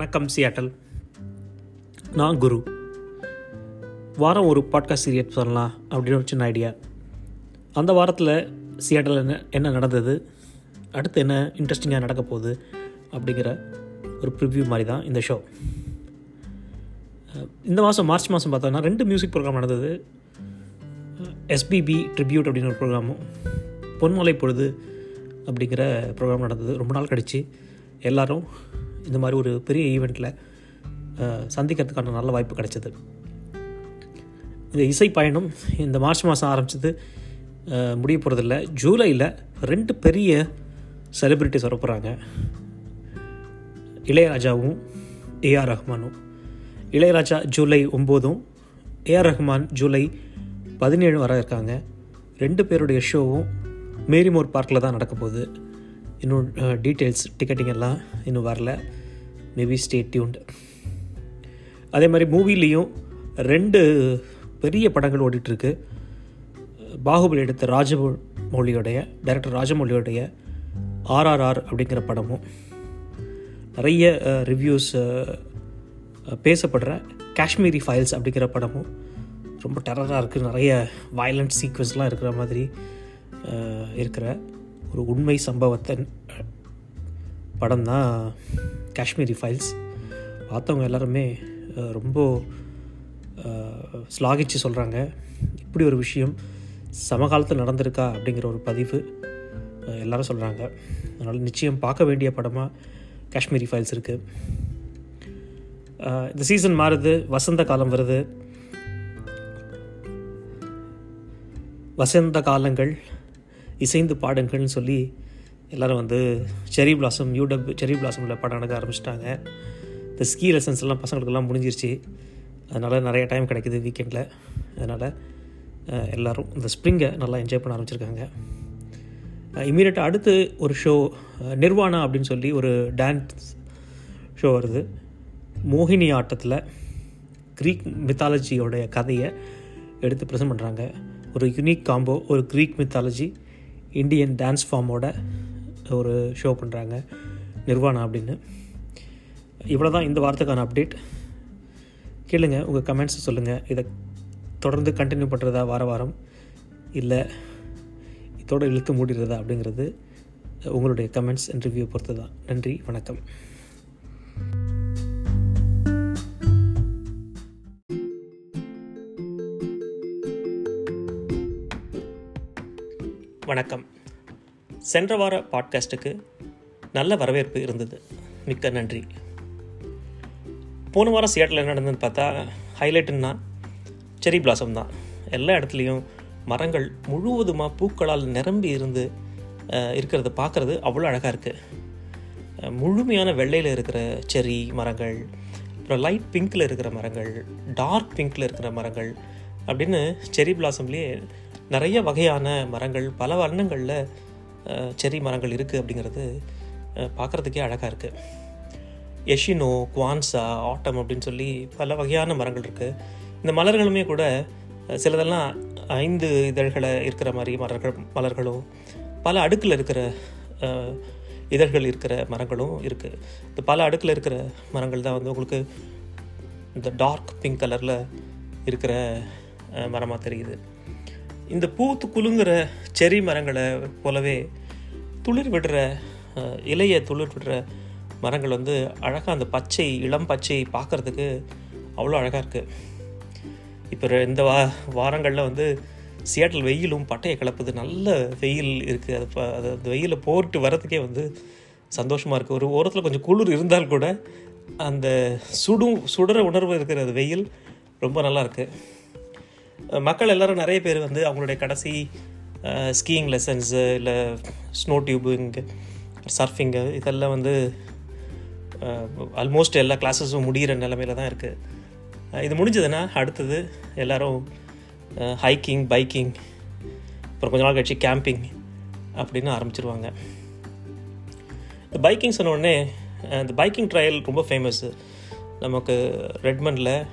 வணக்கம் சியாட்டல் நான் குரு. வாரம் ஒரு பாட்காஸ்ட் சீரியட் பண்ணலாம் அப்படின்னு ஒரு சின்ன ஐடியா அந்த வாரத்தில் சியாட்டல் என்ன என்ன நடந்தது அடுத்து என்ன இன்ட்ரெஸ்டிங்காக நடக்க போகுது அப்படிங்கிற ஒரு ப்ரிவ்யூ மாதிரி தான் இந்த ஷோ இந்த மாதம் மார்ச் மாதம் பார்த்தோன்னா ரெண்டு மியூசிக் ப்ரோக்ராம் நடந்தது. எஸ்பிபி ட்ரிபியூட் அப்படின்னு ஒரு ப்ரோக்ராமும் பொன்மலை பொழுது அப்படிங்கிற ப்ரோக்ராம் நடந்தது. ரொம்ப நாள் கழித்து எல்லோரும் இந்த மாதிரி ஒரு பெரிய ஈவெண்ட்டில் சந்திக்கிறதுக்கான நல்ல வாய்ப்பு கிடைச்சது. இந்த இசை பயணம் இந்த மார்ச் மாதம் ஆரம்பிச்சது முடிய போகிறதில்ல ஜூலையில் ரெண்டு பெரிய செலிப்ரிட்டிஸ் வரப்போகிறாங்க இளையராஜாவும் ஏஆர் ரஹ்மானும் இளையராஜா ஜூலை ஒம்போதும் ஏஆர் ரஹ்மான் ஜூலை பதினேழு வர இருக்காங்க. ரெண்டு பேருடைய ஷோவும் மேரிமோர் பார்க்கில் தான் நடக்க போகுது. இன்னும் டீட்டெயில்ஸ் டிக்கெட்டிங் எல்லாம் இன்னும் வரல. மேபி ஸ்டே டியூன்டு அதே மாதிரி மூவிலையும் ரெண்டு பெரிய படங்கள் ஓடிட்டுருக்கு. பாகுபலி எடுத்த ராஜமௌழியோடைய டைரக்டர் ராஜமௌழியோடைய ஆர்ஆர்ஆர் அப்படிங்கிற படமும். நிறைய ரிவ்யூஸ் பேசப்படுற காஷ்மீரி ஃபைல்ஸ் அப்படிங்கிற படமும் ரொம்ப டெரராக இருக்குது நிறைய வயலண்ட் சீக்வன்ஸ்லாம் இருக்கிற மாதிரி இருக்கிற ஒரு உண்மை சம்பவத்தை படம் தான் காஷ்மீரி ஃபைல்ஸ் பார்த்தவங்க எல்லாருமே ரொம்ப ஸ்லாகிச்சு சொல்கிறாங்க இப்படி ஒரு விஷயம் சமகாலத்தில் நடந்திருக்கா அப்படிங்கிற ஒரு பதிவு எல்லாரும் சொல்கிறாங்க அதனால் நிச்சயம் பார்க்க வேண்டிய படமாக காஷ்மீரி ஃபைல்ஸ் இருக்குது இந்த சீசன் மாறுது வசந்த காலம் வருது. வசந்த காலங்கள் இசைந்து பாடுங்கள்னு சொல்லி எல்லாரும் வந்து செரி பிளாசம் யூடப் செரி பிளாசமில் படம் நடக்க ஆரம்பிச்சிட்டாங்க. இந்த ஸ்கீ லெசன்ஸ் எல்லாம் பசங்களுக்கெல்லாம் முடிஞ்சிருச்சு. அதனால் நிறைய டைம் கிடைக்குது வீக்கெண்டில் அதனால் எல்லோரும் இந்த ஸ்ப்ரிங்கை நல்லா என்ஜாய் பண்ண ஆரம்பிச்சிருக்காங்க. இமீடியட்டாக அடுத்து ஒரு ஷோ நிர்வாணா அப்படின்னு சொல்லி ஒரு டான்ஸ் ஷோ வருது. மோகினி ஆட்டத்தில் க்ரீக் மித்தாலஜியோடைய கதையை எடுத்து ப்ரெசென்ட் பண்ணுறாங்க ஒரு யுனிக் காம்போ ஒரு க்ரீக் மித்தாலஜி இந்தியன் டான்ஸ் ஃபார்மோட ஒரு ஷோ பண்ணுறாங்க நிர்வாணா அப்படின்னு. இவ்வளோ தான் இந்த வாரத்துக்கான அப்டேட் கேளுங்க உங்கள் கமெண்ட்ஸ் சொல்லுங்கள் இதை தொடர்ந்து கண்டினியூ பண்ணுறதா வார வாரம்? இல்லை இதோட இழுத்து மூடிடுறதா அப்படிங்கிறது உங்களுடைய கமெண்ட்ஸ் அண்ட் ரிவ்யூ பொறுத்து தான் நன்றி வணக்கம். வணக்கம். சென்ற வார பாட்காஸ்ட்டுக்கு நல்ல வரவேற்பு இருந்தது. மிக்க நன்றி. போன வாரம் சியாட்டில் என்ன நடந்ததுன்னு பார்த்தா ஹைலைட்டுன்னா செரி பிளாசம் தான். எல்லா இடத்துலையும் மரங்கள் முழுவதுமாக பூக்களால் நிரம்பி இருந்து இருக்கிறத பார்க்குறது அவ்வளோ அழகாக இருக்குது முழுமையான வெள்ளையில் இருக்கிற செரி மரங்கள் அப்புறம் லைட் பிங்க்கில் இருக்கிற மரங்கள் டார்க் பிங்க்கில் இருக்கிற மரங்கள் அப்படின்னு செரி பிளாசம்லேயே நிறைய வகையான மரங்கள் பல வண்ணங்களில் செரி மரங்கள் இருக்குது அப்படிங்கிறது பார்க்குறதுக்கே அழகாக இருக்குது எஷினோ குவான்சா ஆட்டம் அப்படின்னு சொல்லி பல வகையான மரங்கள் இருக்குது இந்த மலர்களுமே கூட சிலதெல்லாம் ஐந்து இதழ்களை இருக்கிற மாதிரி மலர்கள் மலர்களும் பல அடுக்கில் இருக்கிற இதழ்கள் இருக்கிற மரங்களும் இருக்குது இந்த பல அடுக்கில் இருக்கிற மரங்கள் தான் வந்து உங்களுக்கு இந்த டார்க் பிங்க் கலரில் இருக்கிற மரமாக தெரியுது. இந்த பூத்து குலுங்குற செரி மரங்களை போலவே துளிர் விடுற இலைய துளிர் விடுற மரங்கள் வந்து அழகாக அந்த பச்சை இளம் பச்சை பார்க்குறதுக்கு அவ்வளோ அழகாக இருக்குது இப்போ இந்த வா வாரங்களில் வந்து சியாட்டில் வெயிலும் பட்டையை கிளப்புது நல்ல வெயில் இருக்குது அது ப- அது அந்த வெயிலில் போட்டு வரதுக்கே வந்து சந்தோஷமாக இருக்குது ஒரு ஓரத்தில் கொஞ்சம் குளிர் இருந்தால் கூட அந்த சுடும் சுடுற உணர்வு இருக்கிற அந்த வெயில் ரொம்ப நல்லா இருக்குது மக்கள் எல்லாரும் நிறைய பேர் வந்து அவங்களுடைய கடைசி ஸ்கீயிங் லெசன்ஸு இல்லை ஸ்னோ டியூபிங்கு சர்ஃபிங்கு இதெல்லாம் வந்து ஆல்மோஸ்ட் எல்லா கிளாஸஸும் முடிகிற நிலமையில தான் இருக்குது இது முடிஞ்சதுன்னா அடுத்தது எல்லோரும் ஹைக்கிங் பைக்கிங் அப்புறம் கொஞ்ச நாள் கழிச்சு கேம்பிங் அப்படின்னு ஆரம்பிச்சிருவாங்க. இந்த பைக்கிங் சொன்ன உடனே இந்த பைக்கிங் ட்ரையல் ரொம்ப ஃபேமஸ்ஸு நமக்கு ரெட்மண்டில்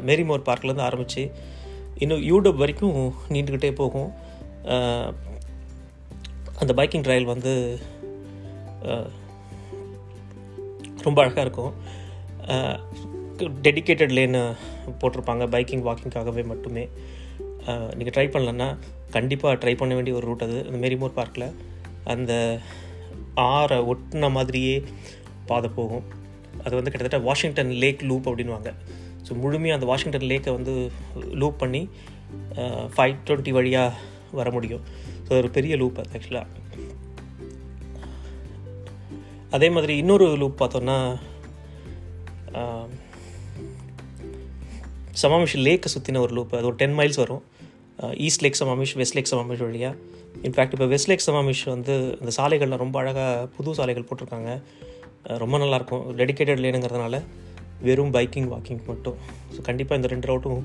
மேரிமோர் பார்க்லேருந்து ஆரம்பித்து இன்னும் யூடியூப் வரைக்கும் நீண்டுக்கிட்டே போகும். அந்த பைக்கிங் ட்ரையல் வந்து ரொம்ப அழகாக இருக்கும். டெடிக்கேட்டட் லேனு போட்டிருப்பாங்க பைக்கிங் வாக்கிங்காகவே மட்டுமே. நீங்கள் ட்ரை பண்ணலன்னா கண்டிப்பாக ட்ரை பண்ண வேண்டிய ஒரு ரூட் அது. அந்த மெரிமோர் பார்க்கில் அந்த ஆறை ஒட்டின மாதிரியே பாதை போகும். அது வந்து கிட்டத்தட்ட வாஷிங்டன் லேக் லூப் அப்படின்வாங்க ஸோ முழுமையாக அந்த வாஷிங்டன் லேக்கை வந்து லூப் பண்ணி ஃபைவ் டுவெண்ட்டி வழியாக வர முடியும். ஸோ ஒரு பெரிய லூப் அது ஆக்சுவலாக அதே மாதிரி இன்னொரு லூப் பார்த்தோன்னா சமாமிஷ் லேக்கை சுற்றின ஒரு லூப் அது ஒரு டென் மைல்ஸ் வரும். East lake Sammamish west lake Sammamish வழியாக இன்ஃபேக்ட் இப்போ வெஸ்ட் லேக் சமாமிஷ் வந்து அந்த சாலைகளில் ரொம்ப அழகாக புது சாலைகள் போட்டிருக்காங்க. ரொம்ப நல்லாயிருக்கும் டெடிக்கேட்டட் லேனுங்கிறதுனால வெறும் பைக்கிங் வாக்கிங் மட்டும். ஸோ கண்டிப்பாக இந்த ரெண்டு ரவுட்டும்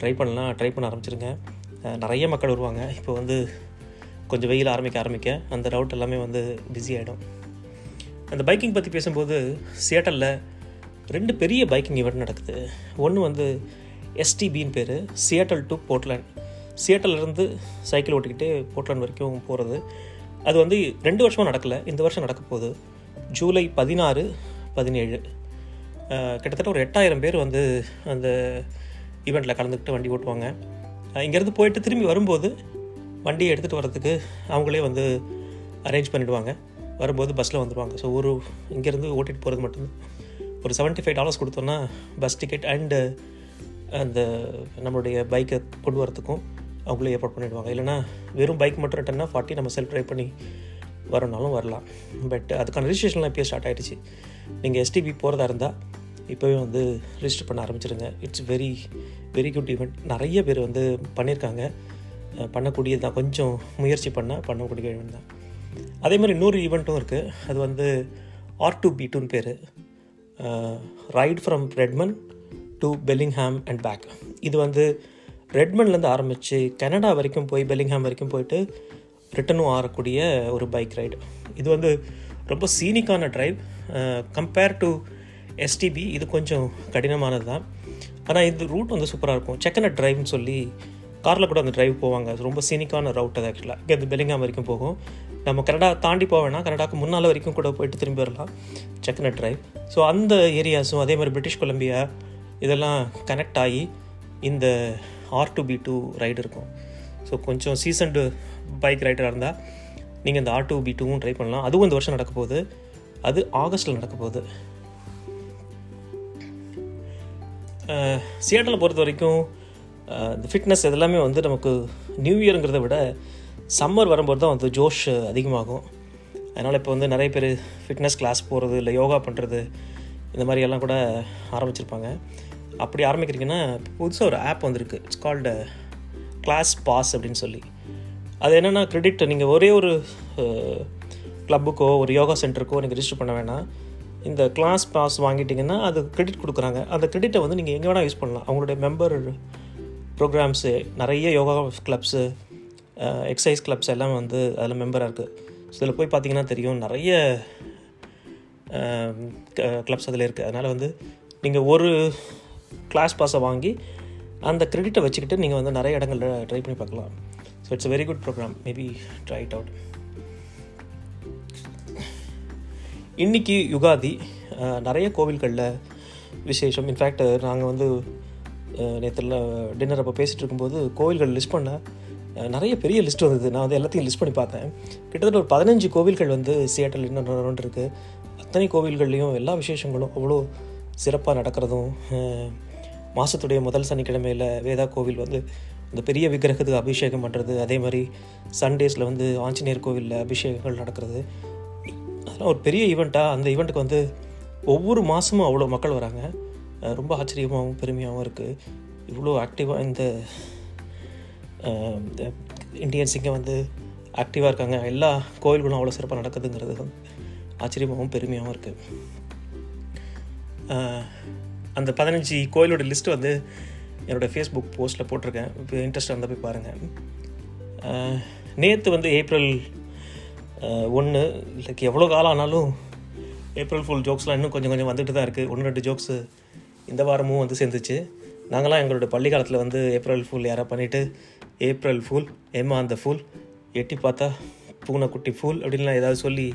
ட்ரை பண்ணலாம். ட்ரை பண்ண ஆரம்பிச்சிருங்க. நிறைய மக்கள் வருவாங்க. இப்போ வந்து கொஞ்சம் வெயில் ஆரம்பிக்க ஆரம்பிக்க அந்த ரவுட் எல்லாமே வந்து பிஸி ஆகிடும் அந்த பைக்கிங் பற்றி பேசும்போது சியேட்டலில் ரெண்டு பெரிய பைக்கிங் ஈவெண்ட் நடக்குது. ஒன்று வந்து எஸ்டிபின்னு பேர். சியேட்டல் டு போர்ட்லேண்ட் சியாட்டல்லேருந்து சைக்கிள் ஓட்டிக்கிட்டு போர்ட்லேண்ட் வரைக்கும் போகிறது அது வந்து ரெண்டு வருஷமாக நடக்கலை. இந்த வருஷம் நடக்க போகுது. ஜூலை பதினாறு பதினேழு. கிட்டத்தட்ட ஒரு எட்டாயிரம் பேர் வந்து அந்த ஈவெண்ட்டில் கலந்துக்கிட்டு வண்டி ஓட்டுவாங்க. இங்கேருந்து போயிட்டு திரும்பி வரும்போது வண்டியை எடுத்துகிட்டு வரதுக்கு அவங்களே வந்து அரேஞ்ச் பண்ணிவிடுவாங்க வரும்போது பஸ்ஸில் வந்துடுவாங்க ஸோ ஒரு இங்கேருந்து ஓட்டிகிட்டு போகிறது மட்டும்தான். ஒரு செவன்ட்டி ஃபைவ் டாலர்ஸ் கொடுத்தோன்னா பஸ் டிக்கெட் அண்டு அந்த நம்மளுடைய பைக்கை கொண்டு வரத்துக்கும் அவங்களே ஏற்பாடு பண்ணிவிடுவாங்க இல்லைனா வெறும் பைக் மட்டும் ரிட்டர்னா ஃபார்ட்டி நம்ம செல்ஃப் ட்ரைவ் பண்ணி வரனாலும் வரலாம். பட் அதுக்கான ரிஜிஸ்ட்ரேஷன்லாம் இப்போயே ஸ்டார்ட் ஆகிடுச்சு நீங்கள் எஸ்டிபி போகிறதா இருந்தால் இப்போவே வந்து ரிஜிஸ்டர் பண்ண ஆரம்பிச்சிருங்க. It's very very good event நிறைய பேர் வந்து பண்ணியிருக்காங்க பண்ணக்கூடியது தான். கொஞ்சம் முயற்சி பண்ணால் பண்ணக்கூடிய ஈவெண்ட் தான். அதே மாதிரி இன்னொரு ஈவெண்ட்டும் இருக்குது அது வந்து ஆர் டூ பி டூன்னு பேர். Right from Redmond to Bellingham and back இது வந்து ரெட்மன்லேருந்து ஆரம்பித்து கனடா வரைக்கும் போய் பெல்லிங்ஹாம் வரைக்கும் போயிட்டு ரிட்டனும் ஆறக்கூடிய ஒரு பைக் ரைடு இது வந்து ரொம்ப சீனிக்கான ட்ரைவ் கம்பேர் டு எஸ்டிபி இது கொஞ்சம் கடினமானது தான் ஆனால் இந்த ரூட் வந்து சூப்பராக இருக்கும். செக்கனட் ட்ரைவ்னு சொல்லி காரில் கூட அந்த ட்ரைவ் போவாங்க. ரொம்ப சீனிக்கான ரவுட் அது ஆக்சுவலாக இங்கே இந்த பெலிங்காம் வரைக்கும் போகும். நம்ம கனடா தாண்டி போக வேணாம். கனடாக்கு முன்னால் வரைக்கும் கூட போயிட்டு திரும்பி வரலாம். செக்கனட் ட்ரைவ் ஸோ அந்த ஏரியாஸும் அதே மாதிரி பிரிட்டிஷ் கொலம்பியா இதெல்லாம் கனெக்ட் ஆகி இந்த R to B to ride இருக்கும். ஸோ கொஞ்சம் சீசன்டு பைக் ரைடராக இருந்தால் நீங்கள் இந்த ஆர் டூ பி டூவும் ட்ரை பண்ணலாம். அதுவும் இந்த வருஷம் நடக்க போகுது. அது ஆகஸ்ட்டில் நடக்க போகுது. சியாட்டலை பொறுத்த வரைக்கும் இந்த ஃபிட்னஸ் இதெல்லாமே வந்து நமக்கு நியூ இயருங்கிறத விட சம்மர் வரும்போது தான் வந்து ஜோஷ் அதிகமாகும். அதனால் இப்போ வந்து நிறைய பேர் ஃபிட்னஸ் கிளாஸ் போகிறது இல்லை யோகா பண்ணுறது இந்த மாதிரி எல்லாம் கூட ஆரம்பிச்சிருப்பாங்க. அப்படி ஆரம்பிக்கிறீங்கன்னா புதுசாக ஒரு ஆப் வந்திருக்கு. இட்ஸ் கால்டு கிளாஸ் பாஸ் அப்படின்னு சொல்லி. அது என்னென்னா கிரெடிட் நீங்கள் ஒரே ஒரு கிளப்புக்கோ ஒரு யோகா சென்டருக்கோ நீங்கள் ரிஜிஸ்டர் பண்ண வேணாம். இந்த கிளாஸ் பாஸ் வாங்கிட்டிங்கன்னா அது கிரெடிட் கொடுக்குறாங்க. அந்த கிரெடிட்டை வந்து நீங்கள் எங்கே வேணால் யூஸ் பண்ணலாம். அவங்களுடைய மெம்பர் ப்ரோக்ராம்ஸு நிறைய யோகா கிளப்ஸு எக்ஸசைஸ் கிளப்ஸ் எல்லாம் வந்து அதில் மெம்பராக இருக்குது ஸோ இதில் போய் பார்த்தீங்கன்னா தெரியும் நிறைய கிளப்ஸ் அதில் இருக்குது அதனால் வந்து நீங்கள் ஒரு கிளாஸ் பாஸை வாங்கி அந்த கிரெடிட்டை வச்சுக்கிட்டு நீங்கள் வந்து நிறைய இடங்களில் ட்ரை பண்ணி பார்க்கலாம். So it's very good program maybe try it out இன்றைக்கி யுகாதி நிறைய கோவில்களில் விசேஷம். இன்ஃபேக்ட் நாங்கள் வந்து நேற்றுல டின்னர் அப்போ பேசிகிட்டு இருக்கும்போது கோவில்கள் லிஸ்ட் பண்ண நிறைய பெரிய லிஸ்ட் வந்தது. நான் வந்து எல்லாத்தையும் லிஸ்ட் பண்ணி பார்த்தேன். கிட்டத்தட்ட ஒரு பதினஞ்சு கோவில்கள் வந்து சியாட்டல் இன்னும் ரவுண்ட் இருக்குது அத்தனை கோவில்கள்லேயும் எல்லா விசேஷங்களும் அவ்வளோ சிறப்பாக நடக்கிறதும் மாதத்துடைய முதல் சனிக்கிழமையில் வேதா கோவில் வந்து இந்த பெரிய விக்கிரகத்துக்கு அபிஷேகம் பண்ணுறது அதே மாதிரி சண்டேஸில் வந்து ஆஞ்சநேயர் கோவிலில் அபிஷேகங்கள் நடக்கிறது. அதெல்லாம் ஒரு பெரிய ஈவெண்ட்டாக அந்த ஈவெண்ட்டுக்கு வந்து ஒவ்வொரு மாதமும் அவ்வளோ மக்கள் வராங்க. ரொம்ப ஆச்சரியமாகவும் பெருமையாகவும் இருக்குது இவ்வளோ ஆக்டிவாக இந்த இந்தியன்ஸ் இங்கே வந்து ஆக்டிவாக இருக்காங்க. எல்லா கோவில்களும் அவ்வளோ சிறப்பாக நடக்குதுங்கிறது வந்து ஆச்சரியமாகவும் பெருமையாகவும் இருக்குது அந்த பதினஞ்சு கோயிலோட லிஸ்ட்டு வந்து என்னோடய ஃபேஸ்புக் போஸ்ட்டில் போட்டிருக்கேன். இப்போ இன்ட்ரெஸ்ட் இருந்தால் போய் பாருங்கள் நேற்று வந்து ஏப்ரல் ஒன்று லைக் எவ்வளோ காலம் ஆனாலும் ஏப்ரல் ஃபுல் ஜோக்ஸ்லாம் இன்னும் கொஞ்சம் கொஞ்சம் வந்துட்டு தான் இருக்குது ஒன்று ரெண்டு ஜோக்ஸு இந்த வாரமும் வந்து சேர்ந்துச்சு. நாங்களாம் எங்களோட பள்ளி காலத்தில் வந்து ஏப்ரல் ஃபுல் யாராக பண்ணிவிட்டு ஏப்ரல் ஃபுல் எம்மா அந்த ஃபுல் எட்டி பார்த்தா பூனைக்குட்டி ஃபுல் அப்படின்லாம் ஏதாவது சொல்லி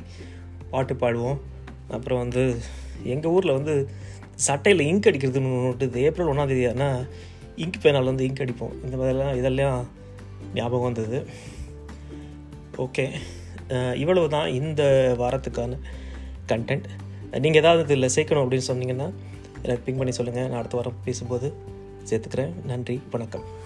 பாட்டு பாடுவோம். அப்புறம் வந்து எங்கள் ஊரில் வந்து சட்டையில் இங்க் அடிக்கிறதுன்னு ஒன்று இது ஏப்ரல் ஒன்றாந்தேதி ஆனால் இங்க் பேனால் வந்து இங்க் அடிப்போம். இந்த மாதிரிலாம் இதெல்லாம் ஞாபகம் வந்தது. ஓகே இவ்வளவு தான் இந்த வாரத்துக்கான கண்டென்ட் நீங்கள் ஏதாவது இதில் சேர்க்கணும் அப்படின்னு சொன்னீங்கன்னா எனக்கு பிங் பண்ணி சொல்லுங்கள் நான் அடுத்த வாரம் பேசும்போது சேர்த்துக்கிறேன். நன்றி வணக்கம்.